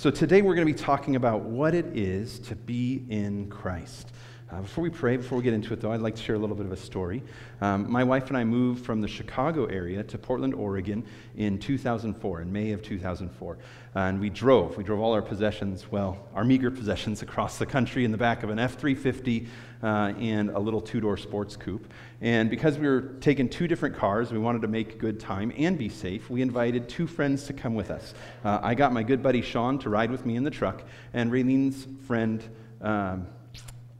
So today we're going to be talking about what it is to be in Christ. Uh, before we pray, before we get into it, though, I'd like to share a little bit of a story. Um, my wife and I moved from the Chicago area to Portland, Oregon in 2004, in May of 2004. Uh, and we drove. We drove all our possessions, well, our meager possessions, across the country in the back of an F 350 uh, and a little two door sports coupe. And because we were taking two different cars, we wanted to make good time and be safe, we invited two friends to come with us. Uh, I got my good buddy Sean to ride with me in the truck, and Raylene's friend, um,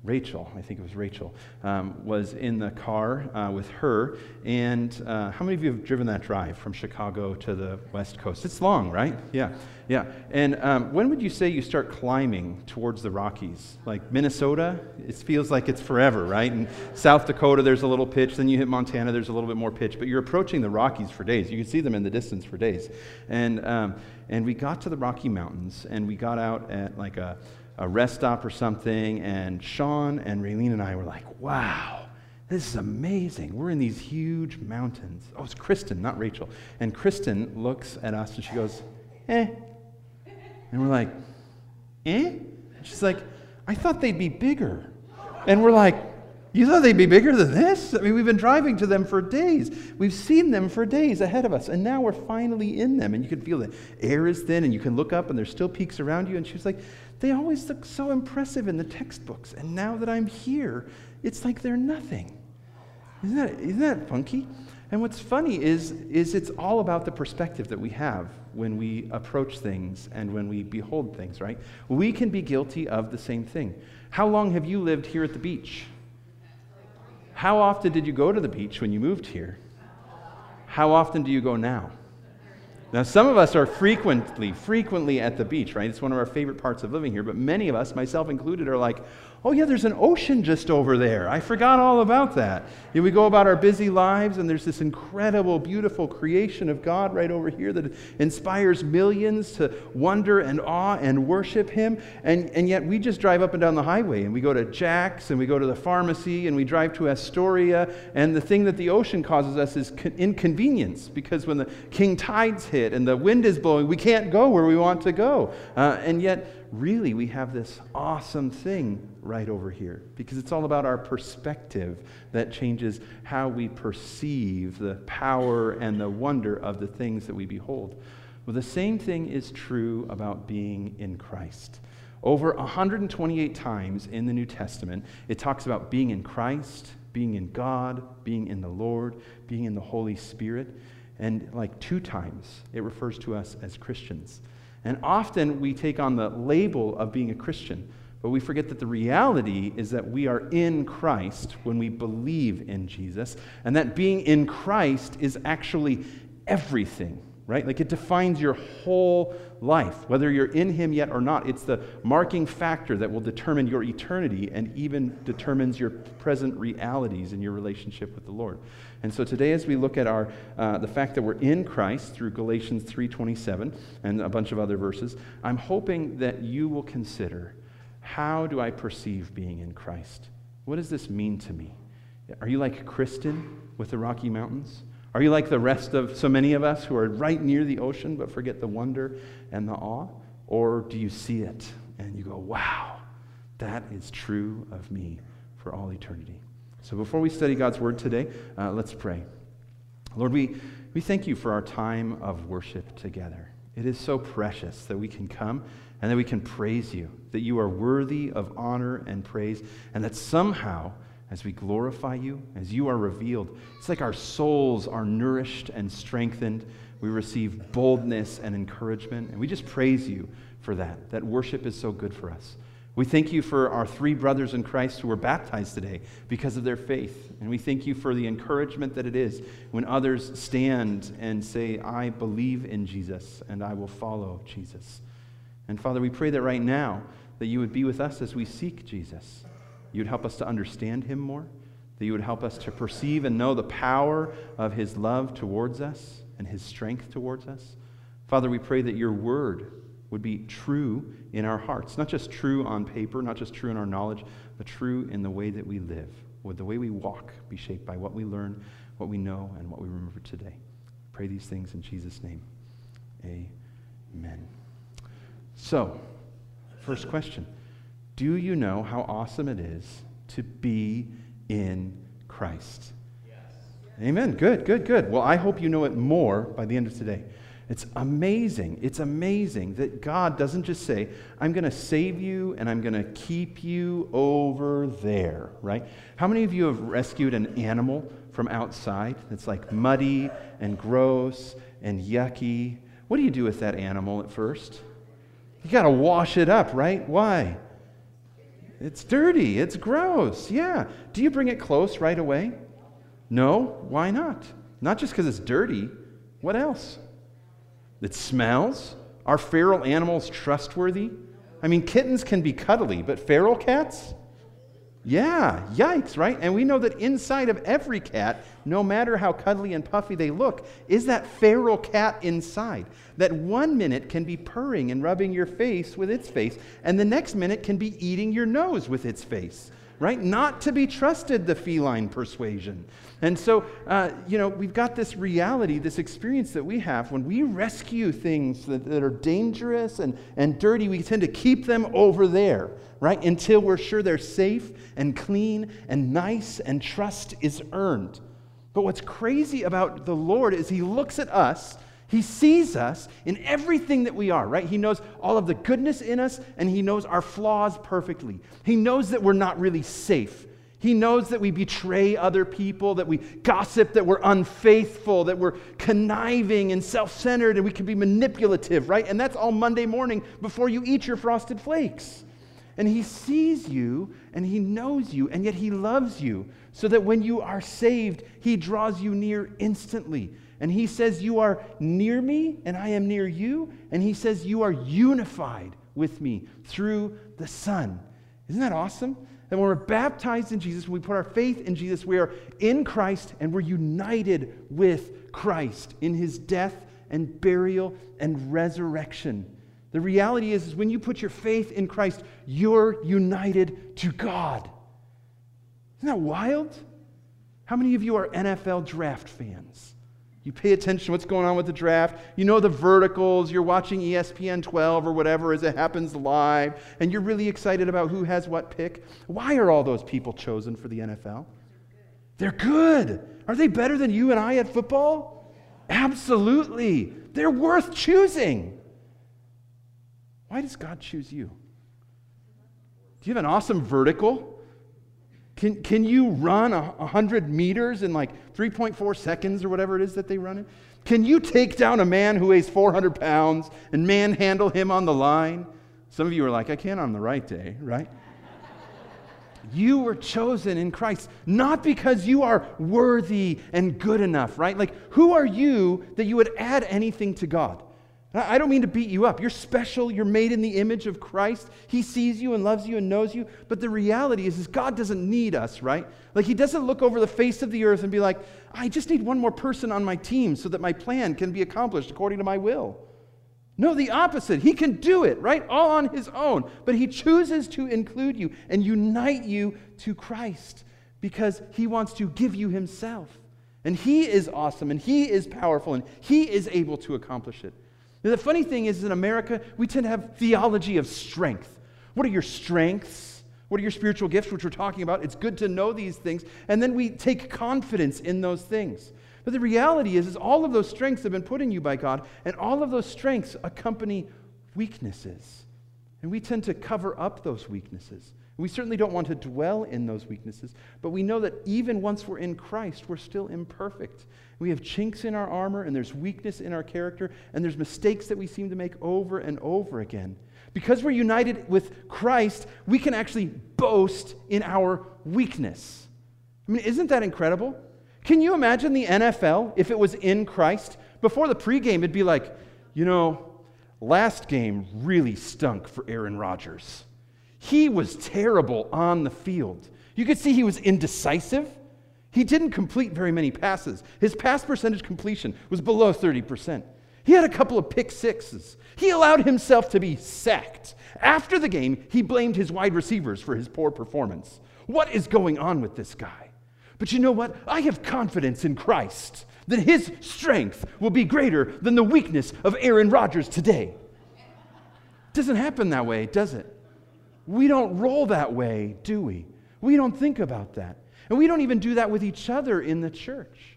Rachel, I think it was Rachel, um, was in the car uh, with her. And uh, how many of you have driven that drive from Chicago to the West Coast? It's long, right? Yeah, yeah. And um, when would you say you start climbing towards the Rockies? Like Minnesota? It feels like it's forever, right? And South Dakota, there's a little pitch. Then you hit Montana, there's a little bit more pitch. But you're approaching the Rockies for days. You can see them in the distance for days. And, um, and we got to the Rocky Mountains, and we got out at like a a rest stop or something, and Sean and Raylene and I were like, wow, this is amazing. We're in these huge mountains. Oh, it's Kristen, not Rachel. And Kristen looks at us and she goes, eh. And we're like, eh? And she's like, I thought they'd be bigger. And we're like, you thought they'd be bigger than this? I mean, we've been driving to them for days. We've seen them for days ahead of us, and now we're finally in them. And you can feel the air is thin, and you can look up, and there's still peaks around you. And she was like, they always look so impressive in the textbooks, and now that I'm here, it's like they're nothing. Isn't that, isn't that funky? And what's funny is, is it's all about the perspective that we have when we approach things and when we behold things, right? We can be guilty of the same thing. How long have you lived here at the beach? How often did you go to the beach when you moved here? How often do you go now? Now, some of us are frequently, frequently at the beach, right? It's one of our favorite parts of living here, but many of us, myself included, are like, oh, yeah, there's an ocean just over there. I forgot all about that. We go about our busy lives, and there's this incredible, beautiful creation of God right over here that inspires millions to wonder and awe and worship Him. And, and yet we just drive up and down the highway, and we go to Jack's, and we go to the pharmacy, and we drive to Astoria, and the thing that the ocean causes us is inconvenience because when the king tides hit and the wind is blowing, we can't go where we want to go. Uh, and yet, really, we have this awesome thing right over here because it's all about our perspective that changes how we perceive the power and the wonder of the things that we behold. Well, the same thing is true about being in Christ. Over 128 times in the New Testament, it talks about being in Christ, being in God, being in the Lord, being in the Holy Spirit. And like two times, it refers to us as Christians. And often we take on the label of being a Christian, but we forget that the reality is that we are in Christ when we believe in Jesus, and that being in Christ is actually everything, right? Like it defines your whole life, whether you're in Him yet or not. It's the marking factor that will determine your eternity and even determines your present realities in your relationship with the Lord. And so today, as we look at our, uh, the fact that we're in Christ through Galatians 3.27 and a bunch of other verses, I'm hoping that you will consider, how do I perceive being in Christ? What does this mean to me? Are you like Kristen with the Rocky Mountains? Are you like the rest of so many of us who are right near the ocean but forget the wonder and the awe? Or do you see it and you go, wow, that is true of me for all eternity? So before we study God's word today, uh, let's pray. Lord, we, we thank you for our time of worship together. It is so precious that we can come and that we can praise you, that you are worthy of honor and praise, and that somehow, as we glorify you, as you are revealed, it's like our souls are nourished and strengthened. We receive boldness and encouragement, and we just praise you for that. That worship is so good for us. We thank you for our three brothers in Christ who were baptized today because of their faith. And we thank you for the encouragement that it is when others stand and say, I believe in Jesus and I will follow Jesus. And Father, we pray that right now that you would be with us as we seek Jesus. You would help us to understand him more, that you would help us to perceive and know the power of his love towards us and his strength towards us. Father, we pray that your word would be true in our hearts. Not just true on paper, not just true in our knowledge, but true in the way that we live. Would the way we walk be shaped by what we learn, what we know, and what we remember today? Pray these things in Jesus' name. Amen. So, first question Do you know how awesome it is to be in Christ? Yes. Amen. Good, good, good. Well, I hope you know it more by the end of today. It's amazing. It's amazing that God doesn't just say, I'm going to save you and I'm going to keep you over there, right? How many of you have rescued an animal from outside that's like muddy and gross and yucky? What do you do with that animal at first? You got to wash it up, right? Why? It's dirty. It's gross. Yeah. Do you bring it close right away? No. Why not? Not just because it's dirty. What else? It smells? Are feral animals trustworthy? I mean, kittens can be cuddly, but feral cats? Yeah, yikes, right? And we know that inside of every cat, no matter how cuddly and puffy they look, is that feral cat inside. That one minute can be purring and rubbing your face with its face, and the next minute can be eating your nose with its face right? Not to be trusted, the feline persuasion. And so, uh, you know, we've got this reality, this experience that we have when we rescue things that, that are dangerous and, and dirty, we tend to keep them over there, right? Until we're sure they're safe and clean and nice and trust is earned. But what's crazy about the Lord is He looks at us he sees us in everything that we are, right? He knows all of the goodness in us and he knows our flaws perfectly. He knows that we're not really safe. He knows that we betray other people, that we gossip, that we're unfaithful, that we're conniving and self centered, and we can be manipulative, right? And that's all Monday morning before you eat your frosted flakes. And He sees you and He knows you, and yet He loves you, so that when you are saved, He draws you near instantly. And he says, You are near me, and I am near you. And he says, You are unified with me through the Son. Isn't that awesome? And when we're baptized in Jesus, when we put our faith in Jesus, we are in Christ and we're united with Christ in his death and burial and resurrection. The reality is, is when you put your faith in Christ, you're united to God. Isn't that wild? How many of you are NFL draft fans? You pay attention to what's going on with the draft. You know the verticals. You're watching ESPN 12 or whatever as it happens live, and you're really excited about who has what pick. Why are all those people chosen for the NFL? They're good. Are they better than you and I at football? Absolutely. They're worth choosing. Why does God choose you? Do you have an awesome vertical? Can, can you run a 100 meters in like 3.4 seconds or whatever it is that they run in? Can you take down a man who weighs 400 pounds and manhandle him on the line? Some of you are like, I can't on the right day, right? you were chosen in Christ, not because you are worthy and good enough, right? Like, who are you that you would add anything to God? I don't mean to beat you up. You're special. You're made in the image of Christ. He sees you and loves you and knows you. But the reality is, is God doesn't need us, right? Like He doesn't look over the face of the earth and be like, I just need one more person on my team so that my plan can be accomplished according to my will. No, the opposite. He can do it, right? All on His own. But He chooses to include you and unite you to Christ because He wants to give you Himself. And He is awesome and He is powerful and He is able to accomplish it. Now, the funny thing is, in America, we tend to have theology of strength. What are your strengths? What are your spiritual gifts, which we're talking about? It's good to know these things. And then we take confidence in those things. But the reality is, is all of those strengths have been put in you by God, and all of those strengths accompany weaknesses. And we tend to cover up those weaknesses. We certainly don't want to dwell in those weaknesses, but we know that even once we're in Christ, we're still imperfect. We have chinks in our armor, and there's weakness in our character, and there's mistakes that we seem to make over and over again. Because we're united with Christ, we can actually boast in our weakness. I mean, isn't that incredible? Can you imagine the NFL if it was in Christ? Before the pregame, it'd be like, you know, last game really stunk for Aaron Rodgers. He was terrible on the field. You could see he was indecisive. He didn't complete very many passes. His pass percentage completion was below 30%. He had a couple of pick sixes. He allowed himself to be sacked. After the game, he blamed his wide receivers for his poor performance. What is going on with this guy? But you know what? I have confidence in Christ that his strength will be greater than the weakness of Aaron Rodgers today. Doesn't happen that way, does it? We don't roll that way, do we? We don't think about that. And we don't even do that with each other in the church.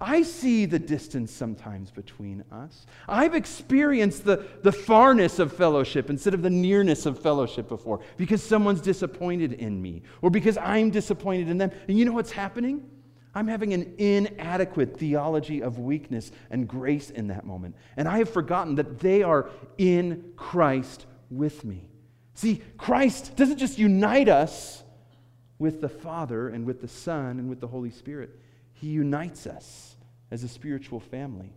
I see the distance sometimes between us. I've experienced the, the farness of fellowship instead of the nearness of fellowship before because someone's disappointed in me or because I'm disappointed in them. And you know what's happening? I'm having an inadequate theology of weakness and grace in that moment. And I have forgotten that they are in Christ with me. See, Christ doesn't just unite us with the Father and with the Son and with the Holy Spirit, He unites us as a spiritual family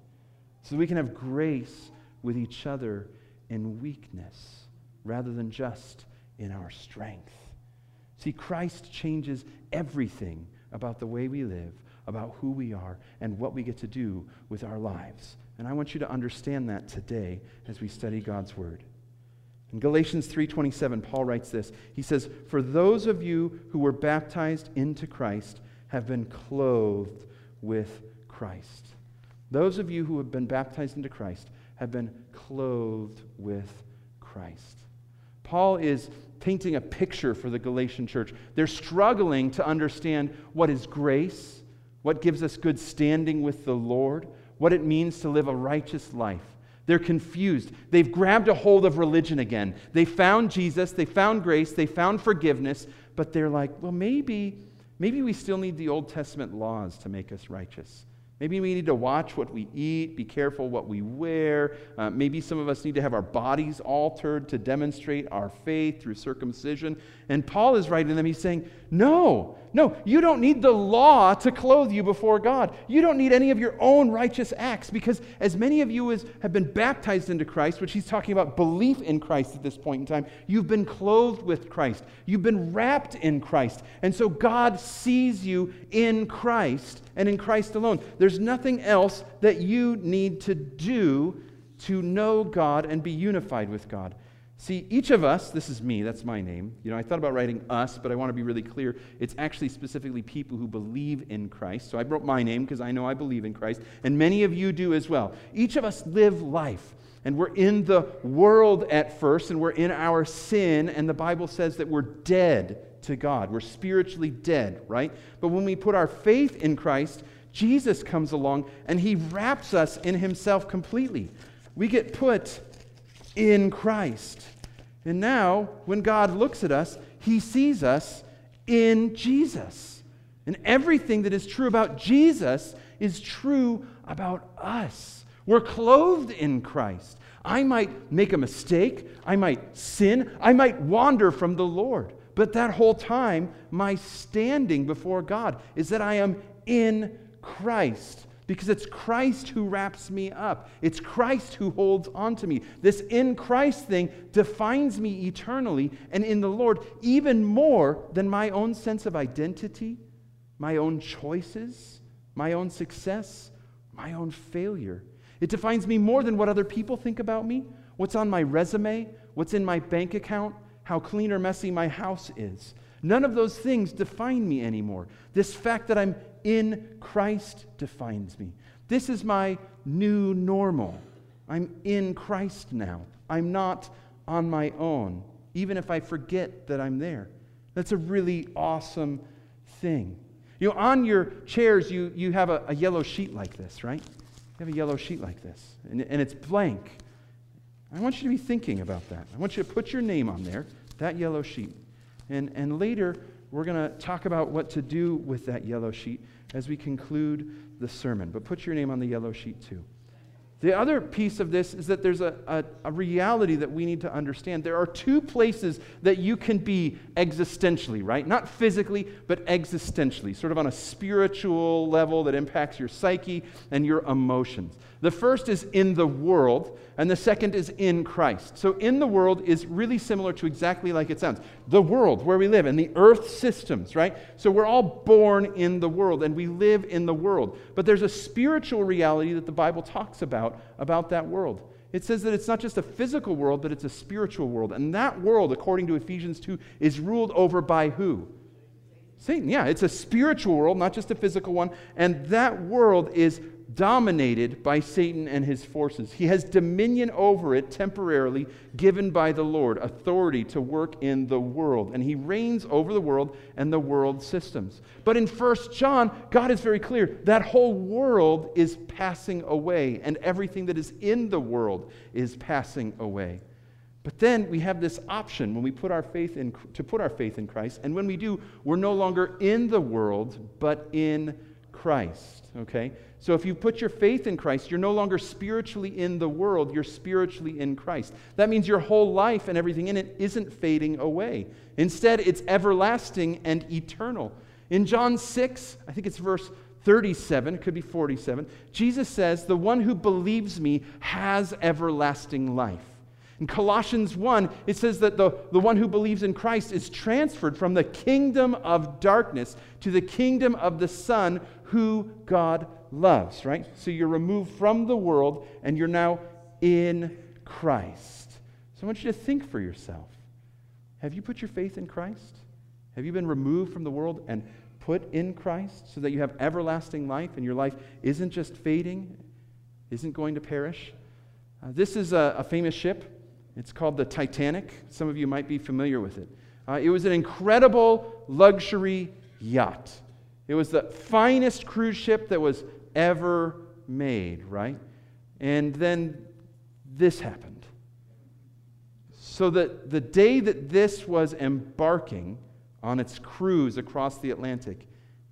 so we can have grace with each other in weakness rather than just in our strength. See, Christ changes everything about the way we live, about who we are, and what we get to do with our lives. And I want you to understand that today as we study God's Word. In Galatians 3:27, Paul writes this. He says, "For those of you who were baptized into Christ have been clothed with Christ." Those of you who have been baptized into Christ have been clothed with Christ. Paul is painting a picture for the Galatian church. They're struggling to understand what is grace, what gives us good standing with the Lord, what it means to live a righteous life. They're confused. They've grabbed a hold of religion again. They found Jesus, they found grace, they found forgiveness, but they're like, well, maybe, maybe we still need the Old Testament laws to make us righteous. Maybe we need to watch what we eat, be careful what we wear. Uh, maybe some of us need to have our bodies altered to demonstrate our faith through circumcision. And Paul is writing them, he's saying, No, no, you don't need the law to clothe you before God. You don't need any of your own righteous acts because as many of you as have been baptized into Christ, which he's talking about belief in Christ at this point in time, you've been clothed with Christ. You've been wrapped in Christ. And so God sees you in Christ and in Christ alone. There's nothing else that you need to do to know God and be unified with God. See, each of us, this is me, that's my name. You know, I thought about writing us, but I want to be really clear. It's actually specifically people who believe in Christ. So I wrote my name because I know I believe in Christ, and many of you do as well. Each of us live life, and we're in the world at first, and we're in our sin, and the Bible says that we're dead to God. We're spiritually dead, right? But when we put our faith in Christ, Jesus comes along and he wraps us in himself completely. We get put in Christ. And now, when God looks at us, he sees us in Jesus. And everything that is true about Jesus is true about us. We're clothed in Christ. I might make a mistake, I might sin, I might wander from the Lord. But that whole time, my standing before God is that I am in Christ because it's Christ who wraps me up. It's Christ who holds on to me. This in Christ thing defines me eternally and in the Lord even more than my own sense of identity, my own choices, my own success, my own failure. It defines me more than what other people think about me, what's on my resume, what's in my bank account, how clean or messy my house is. None of those things define me anymore. This fact that I'm in Christ defines me. This is my new normal. I'm in Christ now. I'm not on my own, even if I forget that I'm there. That's a really awesome thing. You know, on your chairs, you, you have a, a yellow sheet like this, right? You have a yellow sheet like this, and, and it's blank. I want you to be thinking about that. I want you to put your name on there, that yellow sheet. And, and later, we're going to talk about what to do with that yellow sheet as we conclude the sermon. But put your name on the yellow sheet too. The other piece of this is that there's a, a, a, reality that we need to understand. There are two places that you can be existentially, right? Not physically, but existentially, sort of on a spiritual level that impacts your psyche and your emotions. The first is in the world, and the second is in Christ. So, in the world is really similar to exactly like it sounds the world where we live and the earth systems, right? So, we're all born in the world and we live in the world. But there's a spiritual reality that the Bible talks about about that world. It says that it's not just a physical world, but it's a spiritual world. And that world, according to Ephesians 2, is ruled over by who? Satan. Yeah, it's a spiritual world, not just a physical one. And that world is dominated by Satan and his forces. He has dominion over it temporarily, given by the Lord, authority to work in the world. And he reigns over the world and the world systems. But in 1 John, God is very clear that whole world is passing away, and everything that is in the world is passing away. But then we have this option when we put our faith in to put our faith in Christ, and when we do, we're no longer in the world, but in Christ. Okay? So if you put your faith in Christ, you're no longer spiritually in the world, you're spiritually in Christ. That means your whole life and everything in it isn't fading away. Instead, it's everlasting and eternal. In John 6, I think it's verse 37, it could be 47, Jesus says, The one who believes me has everlasting life. In Colossians 1, it says that the, the one who believes in Christ is transferred from the kingdom of darkness to the kingdom of the Son who God loves, right? So you're removed from the world and you're now in Christ. So I want you to think for yourself. Have you put your faith in Christ? Have you been removed from the world and put in Christ so that you have everlasting life and your life isn't just fading, isn't going to perish? Uh, this is a, a, famous ship. It's called the Titanic. Some of you might be familiar with it. Uh, it was an incredible luxury yacht. It was the finest cruise ship that was ever made, right? And then this happened. So that the day that this was embarking on its cruise across the Atlantic,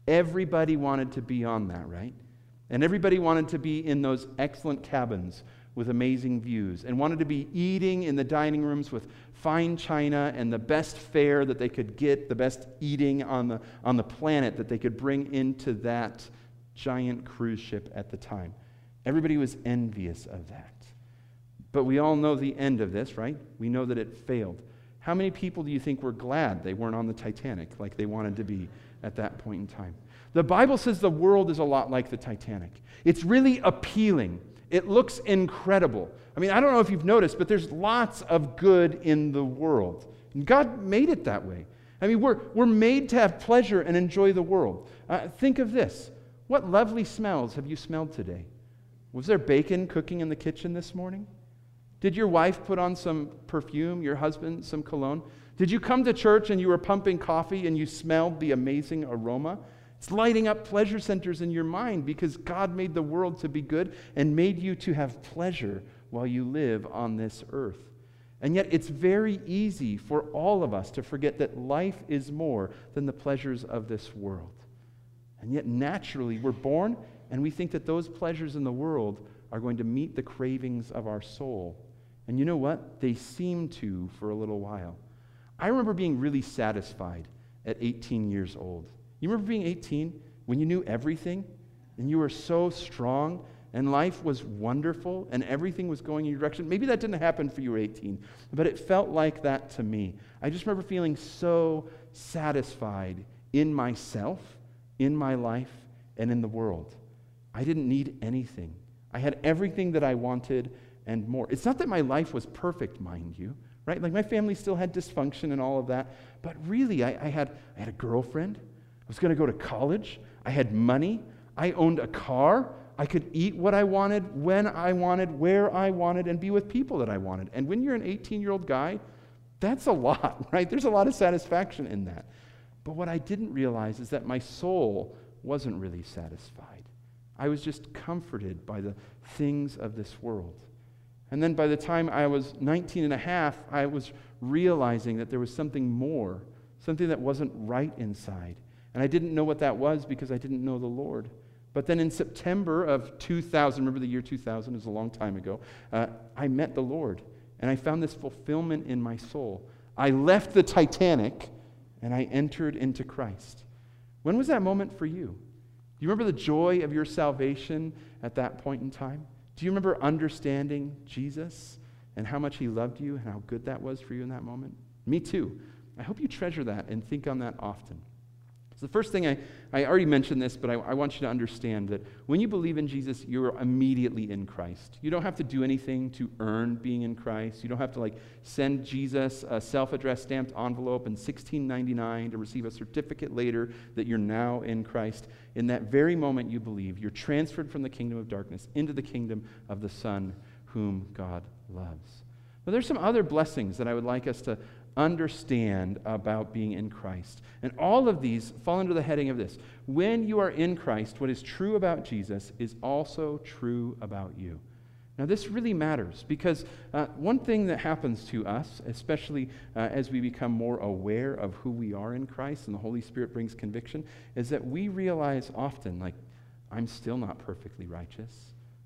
everybody wanted to be on that, right? And everybody wanted to be in those excellent cabins with amazing views and wanted to be eating in the dining rooms with fine china and the best fare that they could get, the best eating on the, on the planet that they could bring into that giant cruise ship at the time. Everybody was envious of that. But we all know the end of this, right? We know that it failed. How many people do you think were glad they weren't on the Titanic like they wanted to be at that point in time? The Bible says the world is a lot like the Titanic. It's really appealing. It looks incredible. I mean, I don't know if you've noticed, but there's lots of good in the world. And God made it that way. I mean, we're, we're made to have pleasure and enjoy the world. Uh, think of this what lovely smells have you smelled today? Was there bacon cooking in the kitchen this morning? Did your wife put on some perfume, your husband some cologne? Did you come to church and you were pumping coffee and you smelled the amazing aroma? It's lighting up pleasure centers in your mind because God made the world to be good and made you to have pleasure while you live on this earth. And yet, it's very easy for all of us to forget that life is more than the pleasures of this world. And yet, naturally, we're born and we think that those pleasures in the world are going to meet the cravings of our soul. And you know what? They seem to for a little while. I remember being really satisfied at 18 years old. You remember being 18 when you knew everything and you were so strong and life was wonderful and everything was going in your direction? Maybe that didn't happen for you at 18, but it felt like that to me. I just remember feeling so satisfied in myself in my life and in the world. I didn't need anything. I had everything that I wanted and more. It's not that my life was perfect, mind you, right? Like my family still had dysfunction and all of that, but really, I, I had, I had a girlfriend. I was going to go to college. I had money. I owned a car. I could eat what I wanted, when I wanted, where I wanted, and be with people that I wanted. And when you're an 18 year old guy, that's a lot, right? There's a lot of satisfaction in that. But what I didn't realize is that my soul wasn't really satisfied. I was just comforted by the things of this world. And then by the time I was 19 and a half, I was realizing that there was something more, something that wasn't right inside. And I didn't know what that was because I didn't know the Lord. But then in September of 2000, remember the year 2000 is a long time ago, uh, I met the Lord and I found this fulfillment in my soul. I left the Titanic and I entered into Christ. When was that moment for you? Do you remember the joy of your salvation at that point in time? Do you remember understanding Jesus and how much he loved you and how good that was for you in that moment? Me too. I hope you treasure that and think on that often. So the first thing I, I already mentioned this, but I, I want you to understand that when you believe in Jesus, you're immediately in Christ. You don't have to do anything to earn being in Christ. You don't have to like send Jesus a self-addressed stamped envelope in 1699 to receive a certificate later that you're now in Christ. In that very moment you believe, you're transferred from the kingdom of darkness into the kingdom of the Son whom God loves. But there's some other blessings that I would like us to understand about being in Christ. And all of these fall under the heading of this. When you are in Christ, what is true about Jesus is also true about you. Now, this really matters because uh, one thing that happens to us, especially uh, as we become more aware of who we are in Christ and the Holy Spirit brings conviction, is that we realize often, like, I'm still not perfectly righteous.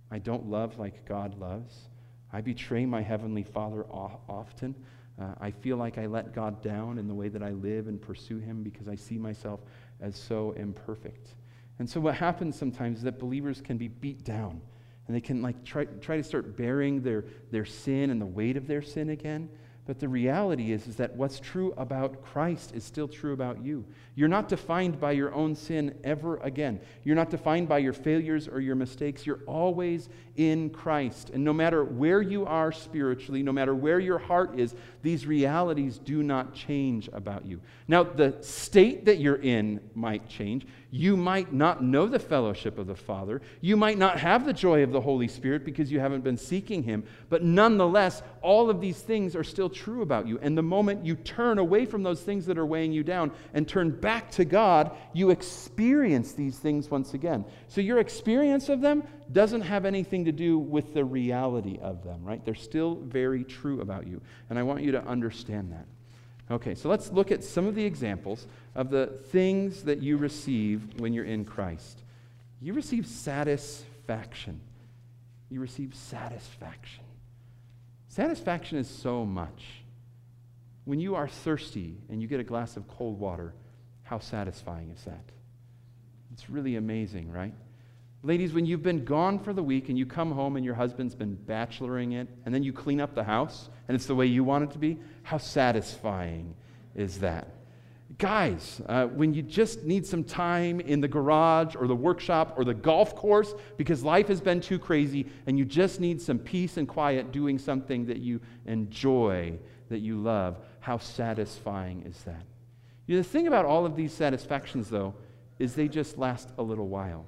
I don't love like God loves. I betray my Heavenly Father often. Uh, I feel like I let God down in the way that I live and pursue Him because I see myself as so imperfect. And so, what happens sometimes is that believers can be beat down and they can like try, try to start bearing their, their sin and the weight of their sin again. But the reality is, is that what's true about Christ is still true about you. You're not defined by your own sin ever again. You're not defined by your failures or your mistakes. You're always in Christ. And no matter where you are spiritually, no matter where your heart is, these realities do not change about you. Now, the state that you're in might change. You might not know the fellowship of the Father. You might not have the joy of the Holy Spirit because you haven't been seeking Him. But nonetheless, all of these things are still true about you. And the moment you turn away from those things that are weighing you down and turn back to God, you experience these things once again. So your experience of them doesn't have anything to do with the reality of them, right? They're still very true about you. And I want you to understand that. Okay, so let's look at some of the examples of the things that you receive when you're in Christ. You receive satisfaction. You receive satisfaction. Satisfaction is so much. When you are thirsty and you get a glass of cold water, how satisfying is that? It's really amazing, right? Ladies, when you've been gone for the week and you come home and your husband's been bacheloring it, and then you clean up the house and it's the way you want it to be, how satisfying is that? Guys, uh, when you just need some time in the garage or the workshop or the golf course because life has been too crazy and you just need some peace and quiet doing something that you enjoy, that you love, how satisfying is that? You know, the thing about all of these satisfactions, though, is they just last a little while.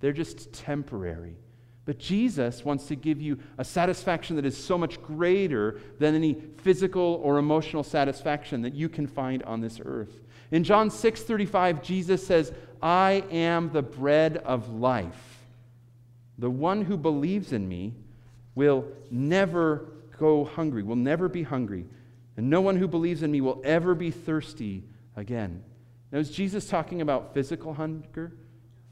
They're just temporary. But Jesus wants to give you a satisfaction that is so much greater than any physical or emotional satisfaction that you can find on this earth. In John 6:35, Jesus says, "I am the bread of life. The one who believes in me will never go hungry, will never be hungry, and no one who believes in me will ever be thirsty again." Now, is Jesus talking about physical hunger,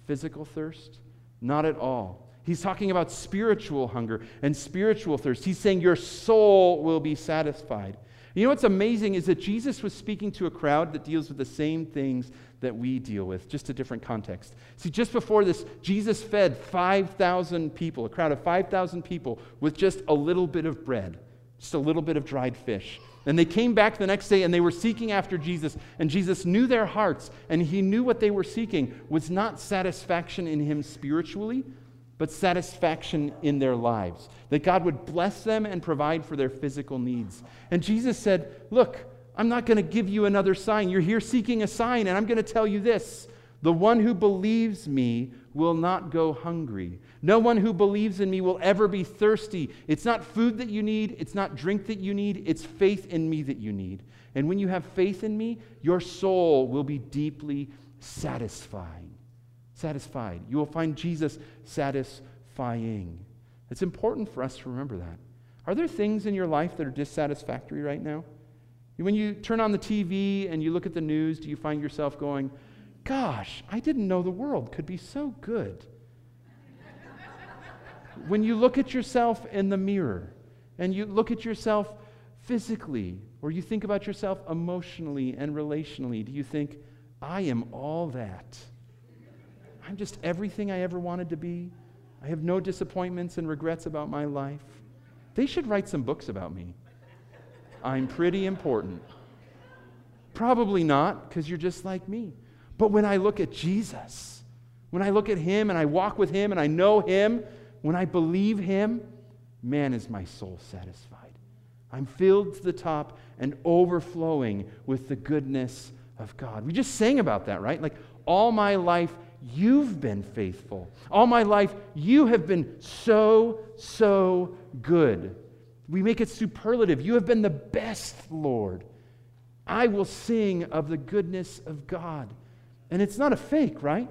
physical thirst? Not at all. He's talking about spiritual hunger and spiritual thirst. He's saying your soul will be satisfied. You know what's amazing is that Jesus was speaking to a crowd that deals with the same things that we deal with, just a different context. See, just before this, Jesus fed 5,000 people, a crowd of 5,000 people, with just a little bit of bread, just a little bit of dried fish. And they came back the next day and they were seeking after Jesus. And Jesus knew their hearts, and he knew what they were seeking was not satisfaction in him spiritually, but satisfaction in their lives. That God would bless them and provide for their physical needs. And Jesus said, Look, I'm not going to give you another sign. You're here seeking a sign, and I'm going to tell you this the one who believes me will not go hungry. No one who believes in me will ever be thirsty. It's not food that you need, it's not drink that you need, it's faith in me that you need. And when you have faith in me, your soul will be deeply satisfying satisfied. You will find Jesus satisfying. It's important for us to remember that. Are there things in your life that are dissatisfactory right now? When you turn on the TV and you look at the news, do you find yourself going, Gosh, I didn't know the world could be so good? When you look at yourself in the mirror and you look at yourself physically or you think about yourself emotionally and relationally, do you think, I am all that? I'm just everything I ever wanted to be. I have no disappointments and regrets about my life. They should write some books about me. I'm pretty important. Probably not, because you're just like me. But when I look at Jesus, when I look at him and I walk with him and I know him, when I believe him, man, is my soul satisfied. I'm filled to the top and overflowing with the goodness of God. We just sang about that, right? Like, all my life, you've been faithful. All my life, you have been so, so good. We make it superlative. You have been the best, Lord. I will sing of the goodness of God. And it's not a fake, right?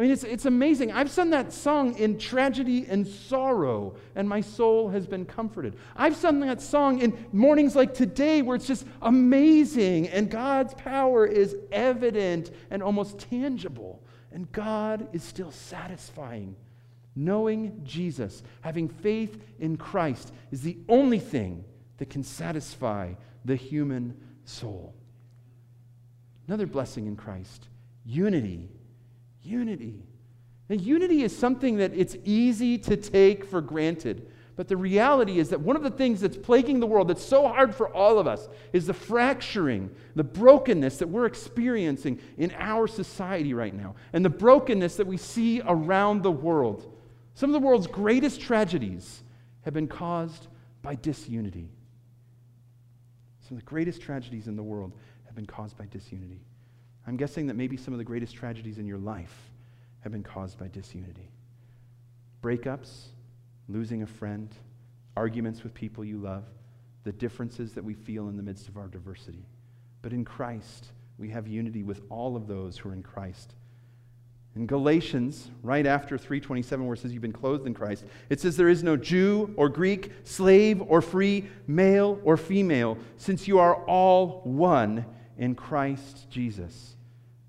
I mean, it's, it's amazing. I've sung that song in tragedy and sorrow, and my soul has been comforted. I've sung that song in mornings like today, where it's just amazing, and God's power is evident and almost tangible, and God is still satisfying. Knowing Jesus, having faith in Christ, is the only thing that can satisfy the human soul. Another blessing in Christ unity Unity. And unity is something that it's easy to take for granted. But the reality is that one of the things that's plaguing the world, that's so hard for all of us, is the fracturing, the brokenness that we're experiencing in our society right now, and the brokenness that we see around the world. Some of the world's greatest tragedies have been caused by disunity. Some of the greatest tragedies in the world have been caused by disunity. I'm guessing that maybe some of the greatest tragedies in your life have been caused by disunity. Breakups, losing a friend, arguments with people you love, the differences that we feel in the midst of our diversity. But in Christ, we have unity with all of those who are in Christ. In Galatians, right after 327, where it says you've been clothed in Christ, it says there is no Jew or Greek, slave or free, male or female, since you are all one in Christ Jesus.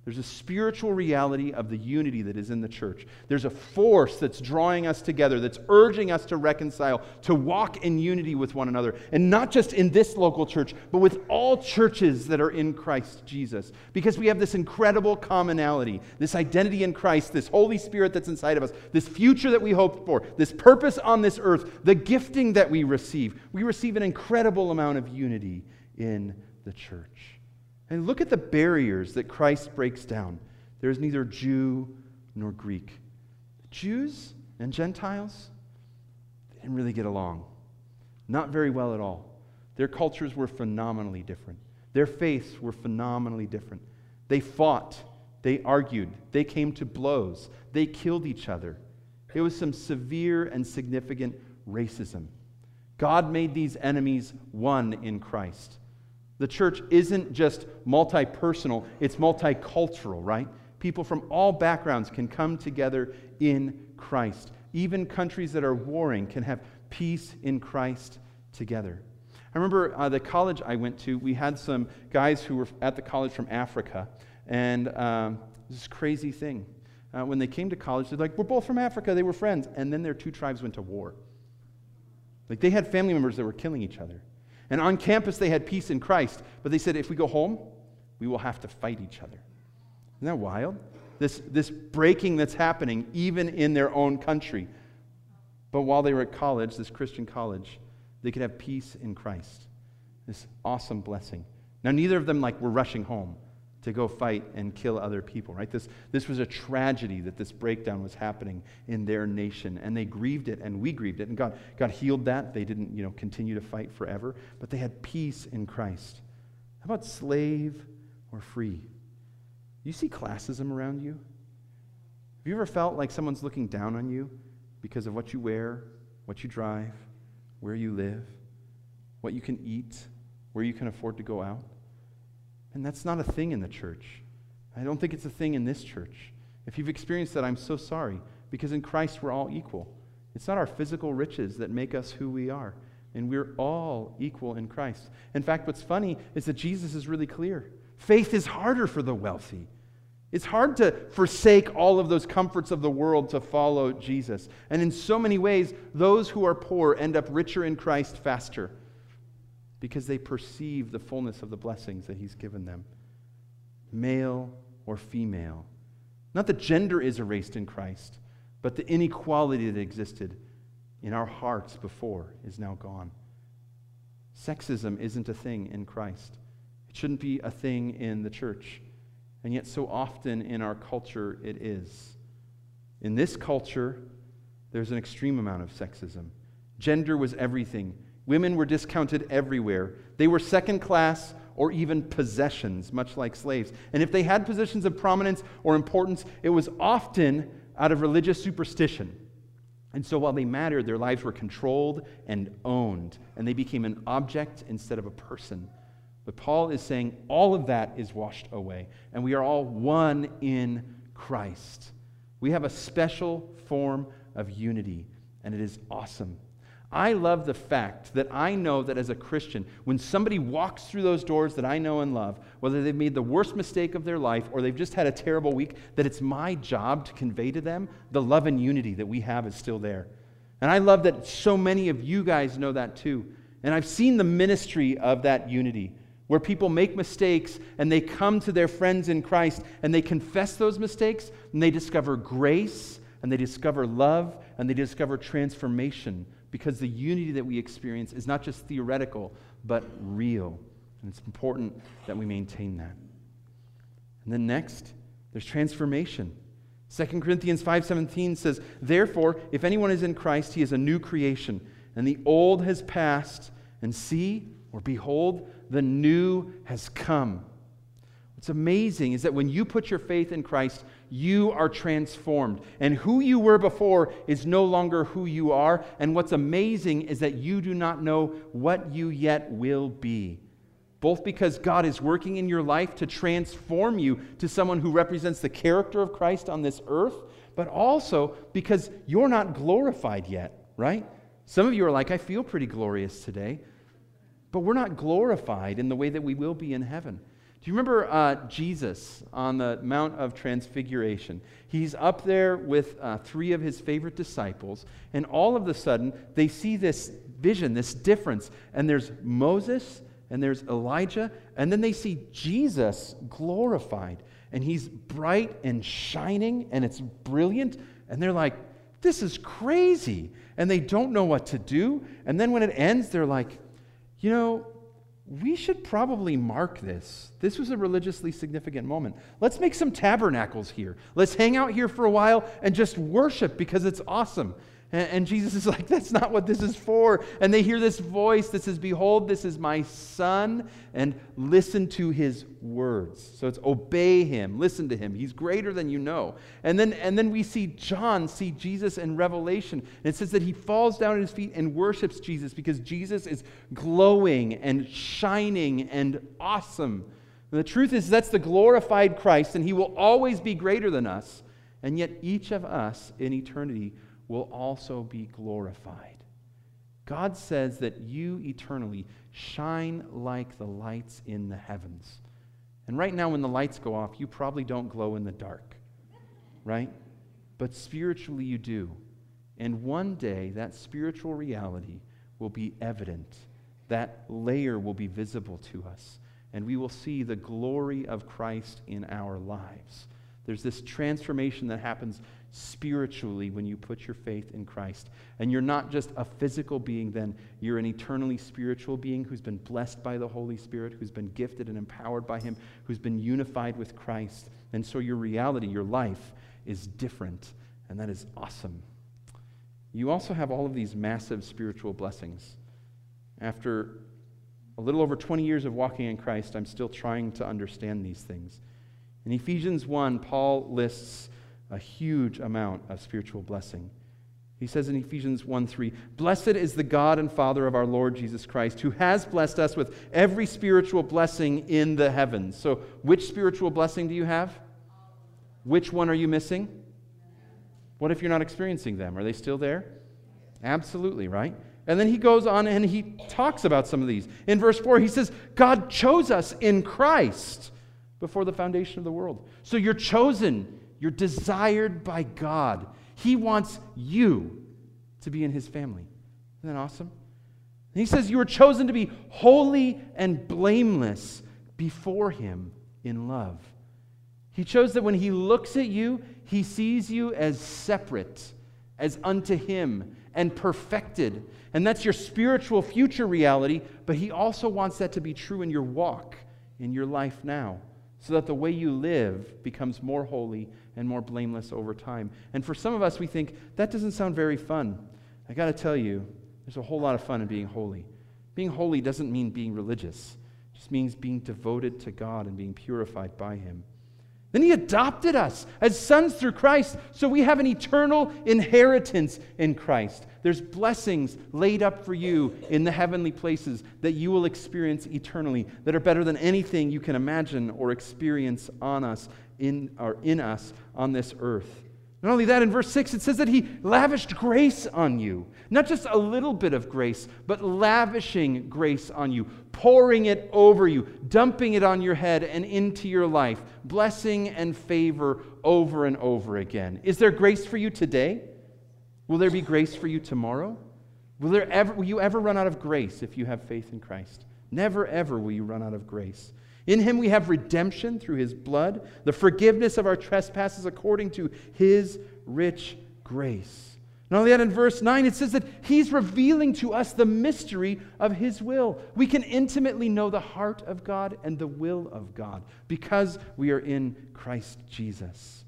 There's a spiritual reality of the unity that is in the church. There's a force that's drawing us together, that's urging us to reconcile, to walk in unity with one another. And not just in this local church, but with all churches that are in Christ Jesus. Because we have this incredible commonality, this identity in Christ, this Holy Spirit that's inside of us, this future that we hope for, this purpose on this earth, the gifting that we receive. We receive an incredible amount of unity in the church. And look at the barriers that Christ breaks down. There is neither Jew nor Greek. Jews and Gentiles, didn't really get along. Not very well at all. Their cultures were phenomenally different. Their faiths were phenomenally different. They fought, they argued, they came to blows, they killed each other. It was some severe and significant racism. God made these enemies one in Christ. The church isn't just multi personal, it's multicultural, right? People from all backgrounds can come together in Christ. Even countries that are warring can have peace in Christ together. I remember uh, the college I went to, we had some guys who were at the college from Africa, and um, this crazy thing. Uh, when they came to college, they're like, We're both from Africa, they were friends. And then their two tribes went to war. Like they had family members that were killing each other. And on campus, they had peace in Christ. But they said, if we go home, we will have to fight each other. Isn't that wild? This, this breaking that's happening even in their own country. But while they were at college, this Christian college, they could have peace in Christ. This awesome blessing. Now, neither of them like were rushing home to go fight and kill other people, right? This, this was a tragedy that this breakdown was happening in their nation. And they grieved it, and we grieved it. And God, God healed that. They didn't, you know, continue to fight forever, but they had peace in Christ. How about slave or free? You see classism around you? Have you ever felt like someone's looking down on you because of what you wear, what you drive, where you live, what you can eat, where you can afford to go out? And that's not a thing in the church. I don't think it's a thing in this church. If you've experienced that, I'm so sorry, because in Christ we're all equal. It's not our physical riches that make us who we are, and we're all equal in Christ. In fact, what's funny is that Jesus is really clear. Faith is harder for the wealthy. It's hard to forsake all of those comforts of the world to follow Jesus. And in so many ways, those who are poor end up richer in Christ faster because they perceive the fullness of the blessings that He's given them. Male or female. Not that gender is erased in Christ, but the inequality that existed in our hearts before is now gone. Sexism isn't a thing in Christ. It shouldn't be a thing in the church. And yet, so often in our culture, it is. In this culture, there's an extreme amount of sexism. Gender was everything. Women were discounted everywhere. They were second class or even possessions, much like slaves. And if they had positions of prominence or importance, it was often out of religious superstition. And so while they mattered, their lives were controlled and owned, and they became an object instead of a person. But Paul is saying all of that is washed away, and we are all one in Christ. We have a special form of unity, and it is awesome. I love the fact that I know that as a Christian, when somebody walks through those doors that I know and love, whether they've made the worst mistake of their life or they've just had a terrible week, that it's my job to convey to them the love and unity that we have is still there. And I love that so many of you guys know that too. And I've seen the ministry of that unity where people make mistakes and they come to their friends in Christ and they confess those mistakes and they discover grace and they discover love and they discover transformation because the unity that we experience is not just theoretical, but real. And it's important that we maintain that. And then next, there's transformation. 2 Corinthians 5:17 says, "Therefore, if anyone is in Christ, he is a new creation, and the old has passed, and see or behold, the new has come." What's amazing is that when you put your faith in Christ, you are transformed. And who you were before is no longer who you are. And what's amazing is that you do not know what you yet will be. Both because God is working in your life to transform you to someone who represents the character of Christ on this earth, but also because you're not glorified yet, right? Some of you are like, I feel pretty glorious today, but we're not glorified in the way that we will be in heaven. Do you remember uh, Jesus on the Mount of Transfiguration? He's up there with uh, three of his favorite disciples, and all of a sudden they see this vision, this difference. And there's Moses, and there's Elijah, and then they see Jesus glorified. And he's bright and shining, and it's brilliant. And they're like, this is crazy. And they don't know what to do. And then when it ends, they're like, you know, we should probably mark this. This was a religiously significant moment. Let's make some tabernacles here. Let's hang out here for a while and just worship because it's awesome. And, and, Jesus is like, that's not what this is for. And they hear this voice that says, Behold, this is my son, and listen to his words. So it's obey him, listen to him. He's greater than you know. And then, and then we see John see Jesus in Revelation. And it says that he falls down at his feet and worships Jesus because Jesus is glowing and shining and awesome. And the truth is, that's the glorified Christ, and he will always be greater than us. And yet, each of us in eternity will also be glorified. God says that you eternally shine like the lights in the heavens. And right now, when the lights go off, you probably don't glow in the dark, right? But spiritually, you do. And one day, that spiritual reality will be evident. That layer will be visible to us. And we will see the glory of Christ in our lives. There's this transformation that happens spiritually when you put your faith in Christ. And you're not just a physical being, then, you're an eternally spiritual being who's been blessed by the Holy Spirit, who's been gifted and empowered by Him, who's been unified with Christ. And so your reality, your life, is different. And that is awesome. You also have all of these massive spiritual blessings. After a little over 20 years of walking in Christ, I'm still trying to understand these things. In Ephesians 1, Paul lists a huge amount of spiritual blessing. He says in Ephesians 1 3, Blessed is the God and Father of our Lord Jesus Christ, who has blessed us with every spiritual blessing in the heavens. So, which spiritual blessing do you have? Which one are you missing? What if you're not experiencing them? Are they still there? Absolutely, right? And then he goes on and he talks about some of these. In verse 4, he says, God chose us in Christ before the foundation of the world. So you're chosen you're desired by God. He wants you to be in his family. Isn't that awesome? And he says, You are chosen to be holy and blameless before him in love. He chose that when he looks at you, he sees you as separate, as unto him, and perfected. And that's your spiritual future reality, but he also wants that to be true in your walk, in your life now. so that the way you live becomes more holy and more blameless over time. And for some of us, we think, that doesn't sound very fun. I got to tell you, there's a whole lot of fun in being holy. Being holy doesn't mean being religious, it just means being devoted to God and being purified by Him. Then he adopted us as sons through Christ, so we have an eternal inheritance in Christ. There's blessings laid up for you in the heavenly places that you will experience eternally that are better than anything you can imagine or experience on us in or in us on this earth. Not only that, in verse 6, it says that he lavished grace on you. Not just a little bit of grace, but lavishing grace on you, pouring it over you, dumping it on your head and into your life, blessing and favor over and over again. Is there grace for you today? Will there be grace for you tomorrow? Will, there ever, will you ever run out of grace if you have faith in Christ? Never, ever will you run out of grace. In him we have redemption through his blood, the forgiveness of our trespasses according to his rich grace. Not only that, in verse 9, it says that he's revealing to us the mystery of his will. We can intimately know the heart of God and the will of God because we are in Christ Jesus.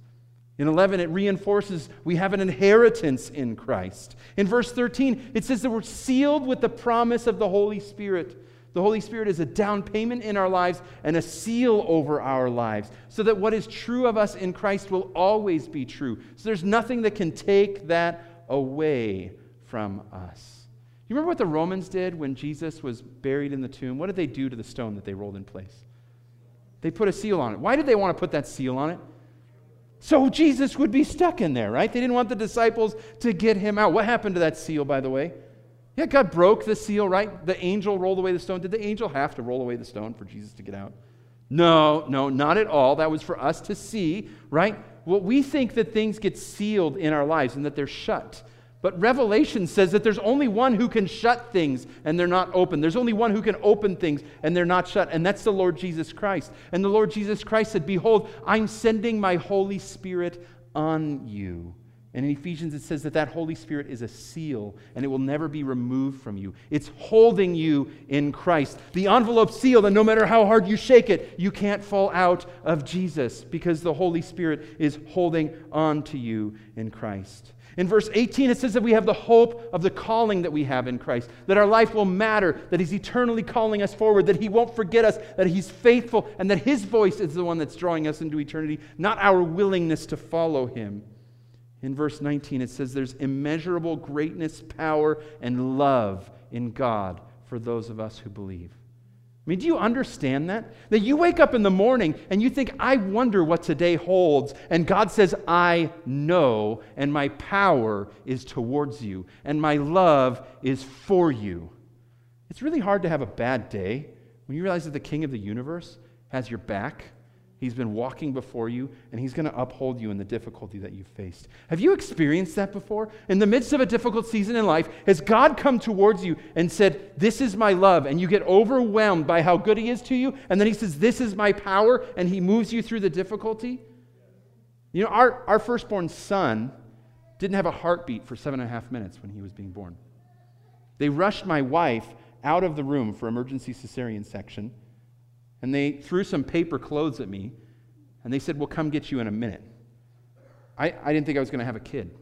In 11, it reinforces we have an inheritance in Christ. In verse 13, it says that we're sealed with the promise of the Holy Spirit. The Holy Spirit is a down payment in our lives and a seal over our lives, so that what is true of us in Christ will always be true. So there's nothing that can take that away from us. You remember what the Romans did when Jesus was buried in the tomb? What did they do to the stone that they rolled in place? They put a seal on it. Why did they want to put that seal on it? So Jesus would be stuck in there, right? They didn't want the disciples to get him out. What happened to that seal, by the way? Yeah, God broke the seal, right? The angel rolled away the stone. Did the angel have to roll away the stone for Jesus to get out? No, no, not at all. That was for us to see, right? Well, we think that things get sealed in our lives and that they're shut. But Revelation says that there's only one who can shut things and they're not open. There's only one who can open things and they're not shut, and that's the Lord Jesus Christ. And the Lord Jesus Christ said, Behold, I'm sending my Holy Spirit on you. And in Ephesians, it says that that Holy Spirit is a seal and it will never be removed from you. It's holding you in Christ. The envelope sealed, and no matter how hard you shake it, you can't fall out of Jesus because the Holy Spirit is holding on to you in Christ. In verse 18, it says that we have the hope of the calling that we have in Christ, that our life will matter, that He's eternally calling us forward, that He won't forget us, that He's faithful, and that His voice is the one that's drawing us into eternity, not our willingness to follow Him. In verse 19, it says there's immeasurable greatness, power, and love in God for those of us who believe. I mean, do you understand that? That you wake up in the morning and you think, I wonder what today holds. And God says, I know, and my power is towards you, and my love is for you. It's really hard to have a bad day when you realize that the King of the universe has your back He's been walking before you, and He's going to uphold you in the difficulty that you've faced. Have you experienced that before? In the midst of a difficult season in life, has God come towards you and said, This is my love, and you get overwhelmed by how good He is to you, and then He says, This is my power, and He moves you through the difficulty? You know, our, our firstborn son didn't have a heartbeat for seven and a half minutes when he was being born. They rushed my wife out of the room for emergency cesarean section and they threw some paper clothes at me, and they said, We'll come get you in a minute. I, I didn't think I was going to have a kid.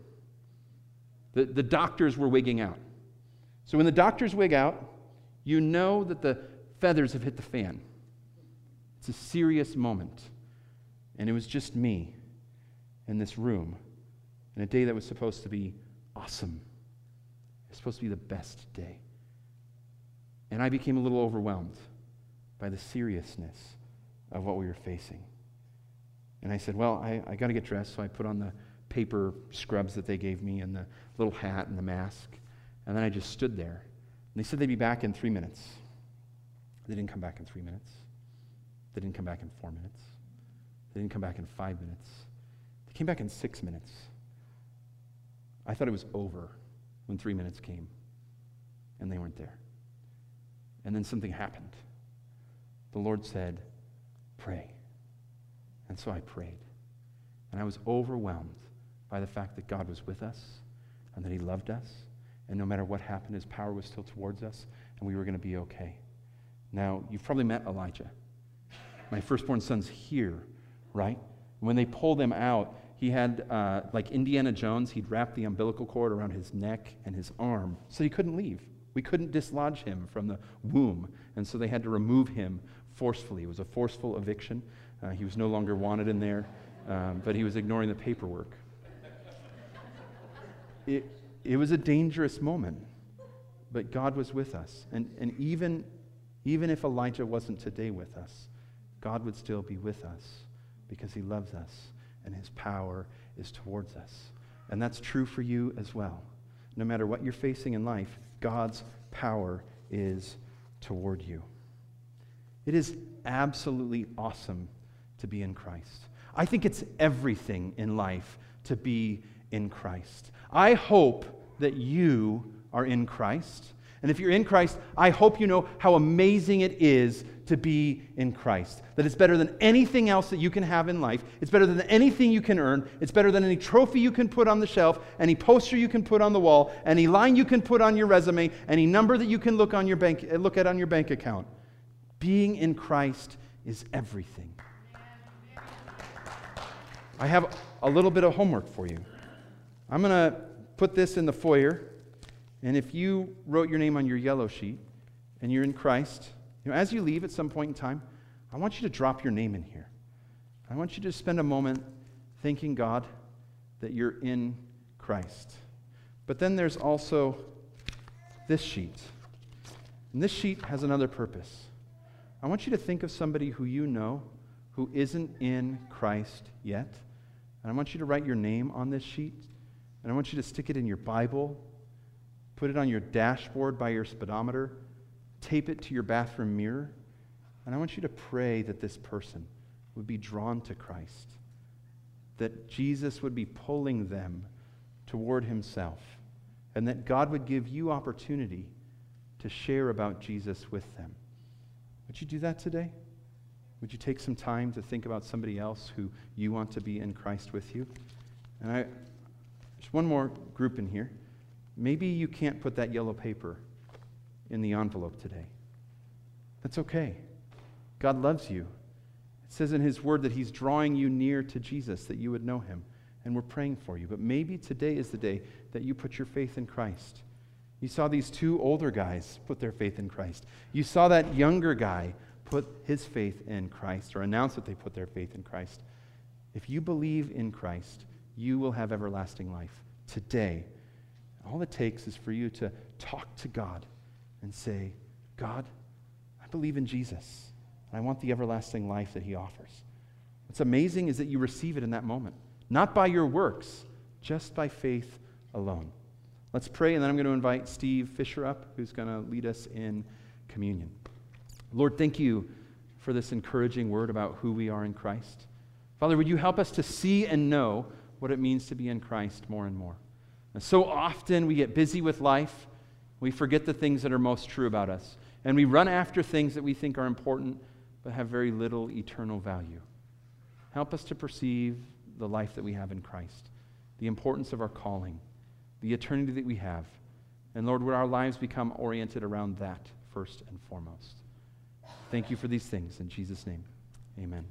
The, the doctors were wigging out. So when the doctors wig out, you know that the feathers have hit the fan. It's a serious moment. And it was just me in this room in a day that was supposed to be awesome. It was supposed to be the best day. And I became a little overwhelmed by the seriousness of what we were facing. And I said, Well, I, I got to get dressed. So I put on the paper scrubs that they gave me and the little hat and the mask. And then I just stood there. And they said they'd be back in three minutes. They didn't come back in three minutes. They didn't come back in four minutes. They didn't come back in five minutes. They came back in six minutes. I thought it was over when three minutes came, and they weren't there. And then something happened the Lord said, Pray. And so I prayed. And I was overwhelmed by the fact that God was with us and that He loved us. And no matter what happened, His power was still towards us, and we were going to be okay. Now, you've probably met Elijah. My firstborn son's here, right? When they pulled him out, he had, uh, like Indiana Jones, he'd wrap the umbilical cord around his neck and his arm so he couldn't leave. We couldn't dislodge him from the womb, and so they had to remove him forcefully. It was a forceful eviction. Uh, he was no longer wanted in there, um, but he was ignoring the paperwork. It, it was a dangerous moment, but God was with us. And, and even, even if Elijah wasn't today with us, God would still be with us because he loves us and his power is towards us. And that's true for you as well. No matter what you're facing in life, God's power is toward you. It is absolutely awesome to be in Christ. I think it's everything in life to be in Christ. I hope that you are in Christ. And if you're in Christ, I hope you know how amazing it is to be in Christ. That it's better than anything else that you can have in life. It's better than anything you can earn. It's better than any trophy you can put on the shelf, any poster you can put on the wall, any line you can put on your resume, any number that you can look, on your bank, look at on your bank account. Being in Christ is everything. I have a little bit of homework for you. I'm going to put this in the foyer, and if you wrote your name on your yellow sheet and you're in Christ, you know, as you leave at some point in time, I want you to drop your name in here. I want you to spend a moment thanking God that you're in Christ. But then there's also this sheet. And this sheet has another purpose. I want you to think of somebody who you know who isn't in Christ yet. And I want you to write your name on this sheet. And I want you to stick it in your Bible, put it on your dashboard by your speedometer, tape it to your bathroom mirror. And I want you to pray that this person would be drawn to Christ, that Jesus would be pulling them toward himself, and that God would give you opportunity to share about Jesus with them. Would you do that today? Would you take some time to think about somebody else who you want to be in Christ with you? And I, there's one more group in here. Maybe you can't put that yellow paper in the envelope today. That's okay. God loves you. It says in His Word that He's drawing you near to Jesus, that you would know Him. And we're praying for you. But maybe today is the day that you put your faith in Christ. You saw these two older guys put their faith in Christ. You saw that younger guy put his faith in Christ or announce that they put their faith in Christ. If you believe in Christ, you will have everlasting life today. All it takes is for you to talk to God and say, God, I believe in Jesus, and I want the everlasting life that he offers. What's amazing is that you receive it in that moment, not by your works, just by faith alone. Let's pray, and then I'm going to invite Steve Fisher up, who's going to lead us in communion. Lord, thank you for this encouraging word about who we are in Christ. Father, would you help us to see and know what it means to be in Christ more and more? And so often we get busy with life, we forget the things that are most true about us, and we run after things that we think are important but have very little eternal value. Help us to perceive the life that we have in Christ, the importance of our calling, the eternity that we have. And Lord, would our lives become oriented around that first and foremost? Thank you for these things. In Jesus' name, amen.